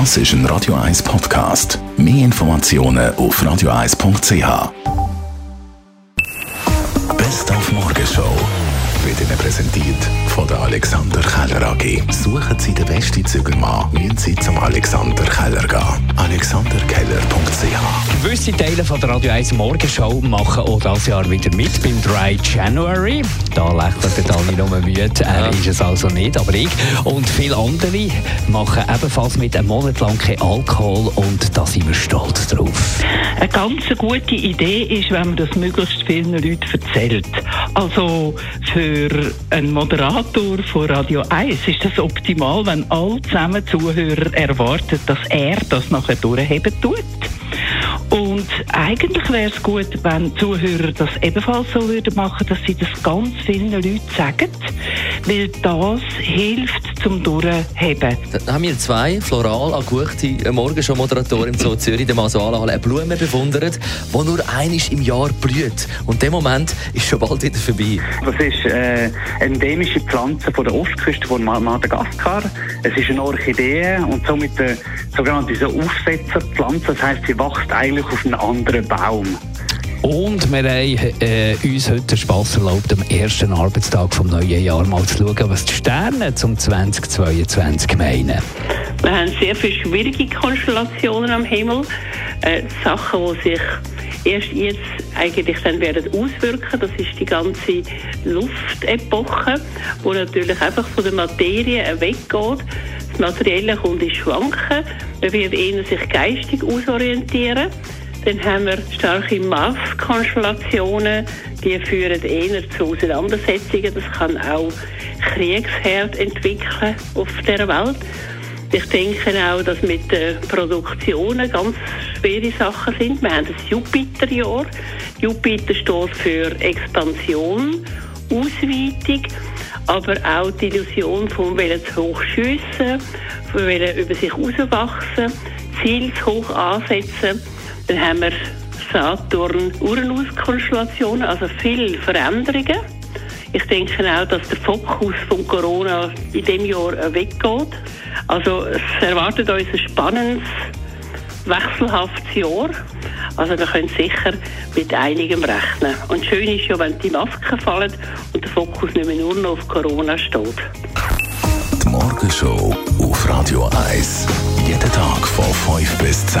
Das ist ein Radio 1 Podcast. Mehr Informationen auf radio1.ch. Best auf Morgenshow wird Ihnen präsentiert von der Alexander Keller AG. Suchen Sie den besten Zügelmann, müssen Sie zum Alexander Keller gehen. alexanderkeller.ch Gewisse Teile von der Radio 1 Morgenshow machen auch dieses Jahr wieder mit beim Dry January. Da lächelt der Dani nur müde, er ist es also nicht, aber ich. Und viele andere machen ebenfalls mit einem Monat lang kein Alkohol und da sind wir stolz drauf. Eine ganz gute Idee ist, wenn man das möglichst vielen Leuten erzählt. Also für einen Moderator von Radio 1 ist das optimal, wenn alle zusammen Zuhörer erwarten, dass er das nachher durchheben tut. Eigentlich wäre es gut, wenn Zuhörer das ebenfalls so würden machen, dass sie das ganz vielen Leuten sagen, weil das hilft zum Durchheben. Da haben wir zwei, Floral, Aguchti, eine Morgenshow-Moderatorin so Zürich, der Masuala, eine Blume bewundert, die nur einmal im Jahr blüht. Und der Moment ist schon bald wieder vorbei. Das ist äh, eine endemische Pflanze von der Ostküste von Madagaskar. Es ist eine Orchidee und somit eine sogenannte so Aufsetzerpflanze. Das heißt, sie wächst eigentlich auf einem anderen Baum. Und wir haben äh, uns heute den Spass erlaubt, am ersten Arbeitstag vom neuen Jahr mal zu schauen, was die Sterne zum 2022 meinen. Wir haben sehr viele schwierige Konstellationen am Himmel. Äh, Sachen, die sich erst jetzt eigentlich dann werden auswirken. Das ist die ganze Luftepoche, wo natürlich einfach von der Materie weggeht. Das Materielle kommt ins Schwanken. Man wird eher sich geistig ausorientieren. Dann haben wir starke Mars-Konstellationen, die führen eher zu Auseinandersetzungen. Das kann auch Kriegsherd entwickeln auf der Welt. Ich denke auch, dass mit den Produktionen ganz schwere Sachen sind. Wir haben das Jupiterjahr. Jupiter steht für Expansion, Ausweitung, aber auch die Illusion vom Willen zu hoch schiessen, vom Willen über sich herauswachsen, Ziel zu hoch ansetzen. Dann haben wir Saturn-Uranus-Konstellationen, also viele Veränderungen. Ich denke auch, dass der Fokus von Corona in diesem Jahr weggeht. Also es erwartet uns ein spannendes, wechselhaftes Jahr. Also wir können sicher mit einigem rechnen. Und schön ist ja, wenn die Masken fallen und der Fokus nicht mehr nur noch auf Corona steht. Die Morgenshow auf Radio 1. Jeden Tag von 5 bis 10.